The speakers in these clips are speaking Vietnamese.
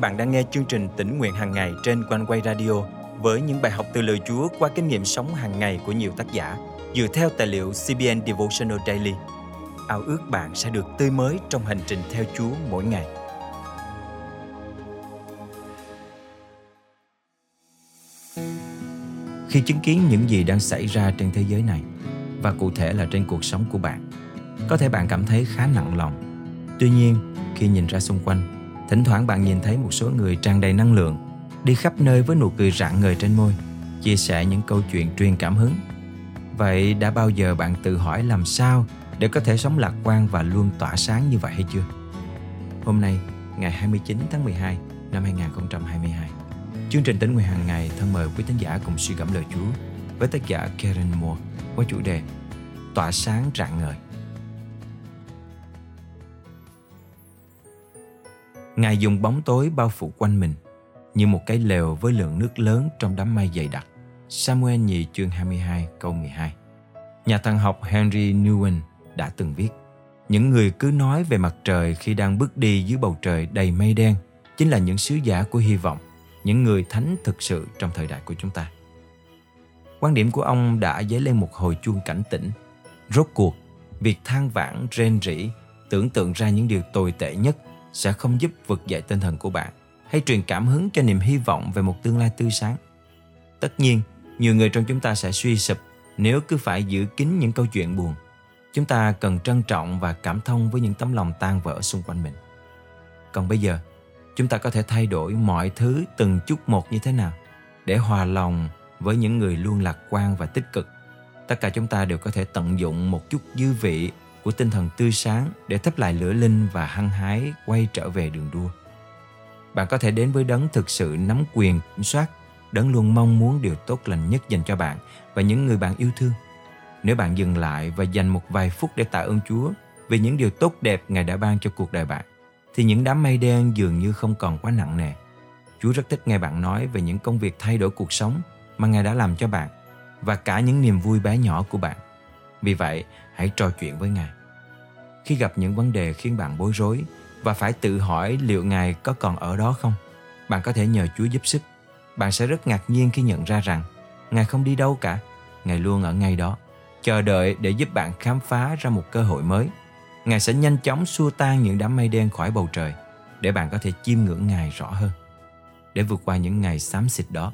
bạn đang nghe chương trình tỉnh nguyện hàng ngày trên quanh quay radio với những bài học từ lời Chúa qua kinh nghiệm sống hàng ngày của nhiều tác giả dựa theo tài liệu CBN Devotional Daily. Ao ước bạn sẽ được tươi mới trong hành trình theo Chúa mỗi ngày. Khi chứng kiến những gì đang xảy ra trên thế giới này và cụ thể là trên cuộc sống của bạn, có thể bạn cảm thấy khá nặng lòng. Tuy nhiên, khi nhìn ra xung quanh, Thỉnh thoảng bạn nhìn thấy một số người tràn đầy năng lượng, đi khắp nơi với nụ cười rạng ngời trên môi, chia sẻ những câu chuyện truyền cảm hứng. Vậy đã bao giờ bạn tự hỏi làm sao để có thể sống lạc quan và luôn tỏa sáng như vậy hay chưa? Hôm nay, ngày 29 tháng 12 năm 2022, chương trình tính nguyện hàng ngày thân mời quý thính giả cùng suy gẫm lời Chúa với tác giả Karen Moore qua chủ đề Tỏa sáng rạng ngời. Ngài dùng bóng tối bao phủ quanh mình như một cái lều với lượng nước lớn trong đám mây dày đặc. Samuel nhì chương 22 câu 12 Nhà thần học Henry Newen đã từng viết Những người cứ nói về mặt trời khi đang bước đi dưới bầu trời đầy mây đen chính là những sứ giả của hy vọng, những người thánh thực sự trong thời đại của chúng ta. Quan điểm của ông đã dấy lên một hồi chuông cảnh tỉnh. Rốt cuộc, việc than vãn, rên rỉ, tưởng tượng ra những điều tồi tệ nhất sẽ không giúp vực dậy tinh thần của bạn hay truyền cảm hứng cho niềm hy vọng về một tương lai tươi sáng. Tất nhiên, nhiều người trong chúng ta sẽ suy sụp nếu cứ phải giữ kín những câu chuyện buồn. Chúng ta cần trân trọng và cảm thông với những tấm lòng tan vỡ xung quanh mình. Còn bây giờ, chúng ta có thể thay đổi mọi thứ từng chút một như thế nào để hòa lòng với những người luôn lạc quan và tích cực. Tất cả chúng ta đều có thể tận dụng một chút dư vị của tinh thần tươi sáng để thắp lại lửa linh và hăng hái quay trở về đường đua. Bạn có thể đến với đấng thực sự nắm quyền kiểm soát, đấng luôn mong muốn điều tốt lành nhất dành cho bạn và những người bạn yêu thương. Nếu bạn dừng lại và dành một vài phút để tạ ơn Chúa vì những điều tốt đẹp Ngài đã ban cho cuộc đời bạn, thì những đám mây đen dường như không còn quá nặng nề. Chúa rất thích nghe bạn nói về những công việc thay đổi cuộc sống mà Ngài đã làm cho bạn và cả những niềm vui bé nhỏ của bạn. Vì vậy, hãy trò chuyện với Ngài. Khi gặp những vấn đề khiến bạn bối rối và phải tự hỏi liệu Ngài có còn ở đó không, bạn có thể nhờ Chúa giúp sức. Bạn sẽ rất ngạc nhiên khi nhận ra rằng Ngài không đi đâu cả, Ngài luôn ở ngay đó, chờ đợi để giúp bạn khám phá ra một cơ hội mới. Ngài sẽ nhanh chóng xua tan những đám mây đen khỏi bầu trời để bạn có thể chiêm ngưỡng Ngài rõ hơn. Để vượt qua những ngày xám xịt đó,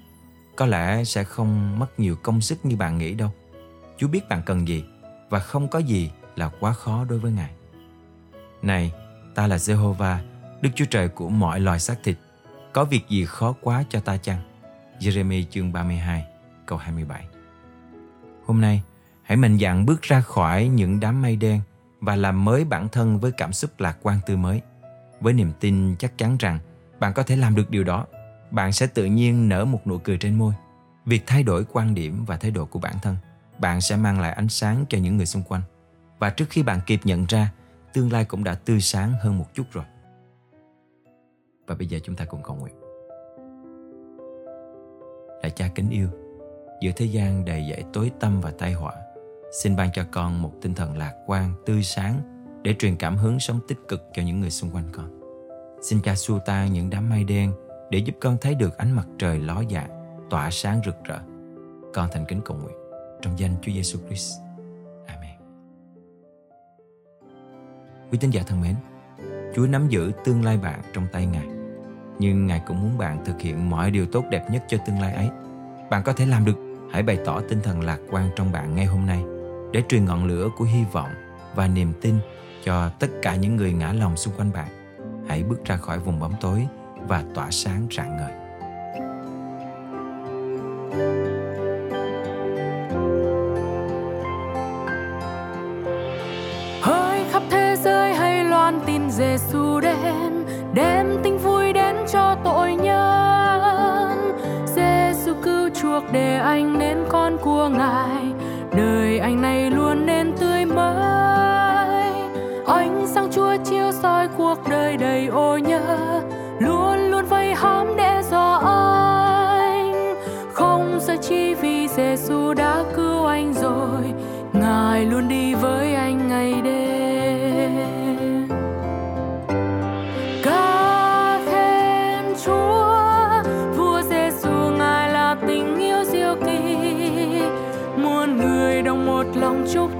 có lẽ sẽ không mất nhiều công sức như bạn nghĩ đâu. Chúa biết bạn cần gì và không có gì là quá khó đối với Ngài. Này, ta là Jehovah, Đức Chúa Trời của mọi loài xác thịt. Có việc gì khó quá cho ta chăng? Jeremy chương 32, câu 27 Hôm nay, hãy mạnh dạn bước ra khỏi những đám mây đen và làm mới bản thân với cảm xúc lạc quan tươi mới. Với niềm tin chắc chắn rằng bạn có thể làm được điều đó, bạn sẽ tự nhiên nở một nụ cười trên môi. Việc thay đổi quan điểm và thái độ của bản thân, bạn sẽ mang lại ánh sáng cho những người xung quanh. Và trước khi bạn kịp nhận ra, tương lai cũng đã tươi sáng hơn một chút rồi. Và bây giờ chúng ta cùng cầu nguyện. Là cha kính yêu, giữa thế gian đầy dẫy tối tâm và tai họa, xin ban cho con một tinh thần lạc quan, tươi sáng để truyền cảm hứng sống tích cực cho những người xung quanh con. Xin cha xua tan những đám mây đen để giúp con thấy được ánh mặt trời ló dạng, tỏa sáng rực rỡ. Con thành kính cầu nguyện trong danh Chúa Giêsu Christ. Quý tín giả thân mến, Chúa nắm giữ tương lai bạn trong tay Ngài. Nhưng Ngài cũng muốn bạn thực hiện mọi điều tốt đẹp nhất cho tương lai ấy. Bạn có thể làm được, hãy bày tỏ tinh thần lạc quan trong bạn ngay hôm nay để truyền ngọn lửa của hy vọng và niềm tin cho tất cả những người ngã lòng xung quanh bạn. Hãy bước ra khỏi vùng bóng tối và tỏa sáng rạng ngời. Giêsu để anh nên con của ngài. Đời anh này luôn nên tươi mới. Ánh sáng Chúa chiếu soi cuộc đời đầy ô nhớ. Luôn luôn vây hãm để dò anh. Không sợ chi vì Giêsu đã cứu anh rồi. Ngài luôn đi với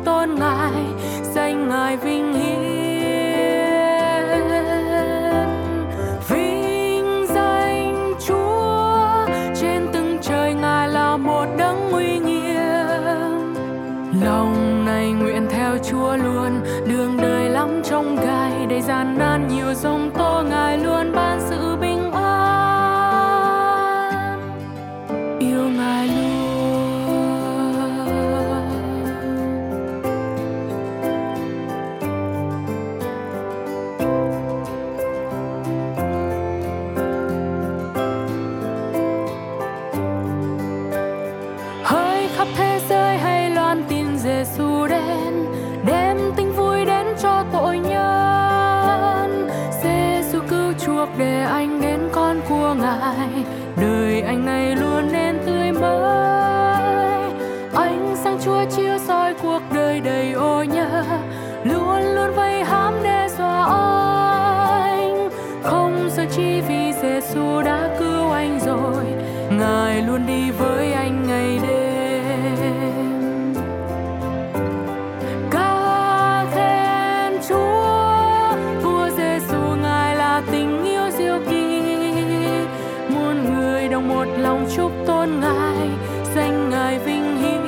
tôn ngài, danh ngài vinh hiển. Vinh danh chúa, trên từng trời ngài là một đấng uy nghiêm. Lòng này nguyện theo chúa luôn, đường đời lắm trong gai đầy gian nan nhiều giông to ngài luôn ban sự bình chuộc để anh đến con của ngài. Đời anh này luôn nên tươi mới. Ánh sáng Chúa chiếu soi cuộc đời đầy ô nhơ. Luôn luôn vây hãm đe dọa anh. Không sợ chi vì Giêsu đã cứu anh rồi. Ngài luôn đi với anh ngày đêm. Chúc tôn ngài, danh ngài vinh hiển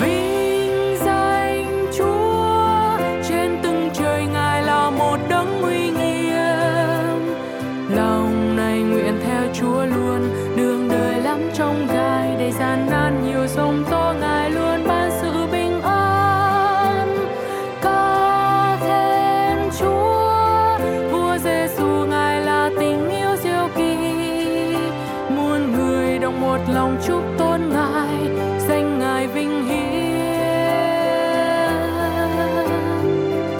vinh danh Chúa, trên từng trời ngài là một đấng uy nghiêm. Lòng này nguyện theo Chúa luôn, đường đời lắm trong gai đầy gian nan. Chúc tôn ngài, danh ngài vinh hiển.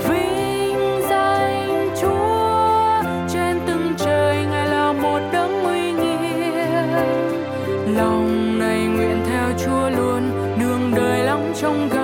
Vinh danh Chúa, trên từng trời ngài là một đấng uy nghiêm. Lòng này nguyện theo Chúa luôn đường đời lắm trong gai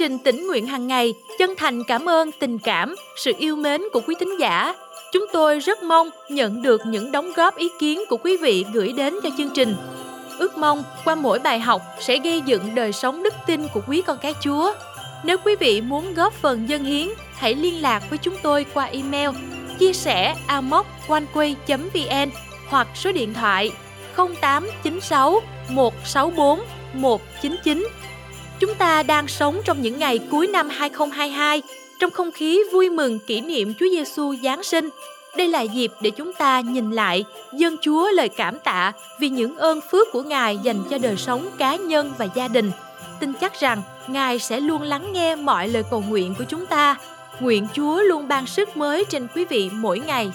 trình tỉnh nguyện hàng ngày chân thành cảm ơn tình cảm, sự yêu mến của quý thính giả. Chúng tôi rất mong nhận được những đóng góp ý kiến của quý vị gửi đến cho chương trình. Ước mong qua mỗi bài học sẽ gây dựng đời sống đức tin của quý con cái Chúa. Nếu quý vị muốn góp phần dân hiến, hãy liên lạc với chúng tôi qua email chia sẻ amoconeway.vn hoặc số điện thoại 0896 164 199. Chúng ta đang sống trong những ngày cuối năm 2022 trong không khí vui mừng kỷ niệm Chúa Giêsu Giáng sinh. Đây là dịp để chúng ta nhìn lại, dâng Chúa lời cảm tạ vì những ơn phước của Ngài dành cho đời sống cá nhân và gia đình. Tin chắc rằng Ngài sẽ luôn lắng nghe mọi lời cầu nguyện của chúng ta. Nguyện Chúa luôn ban sức mới trên quý vị mỗi ngày.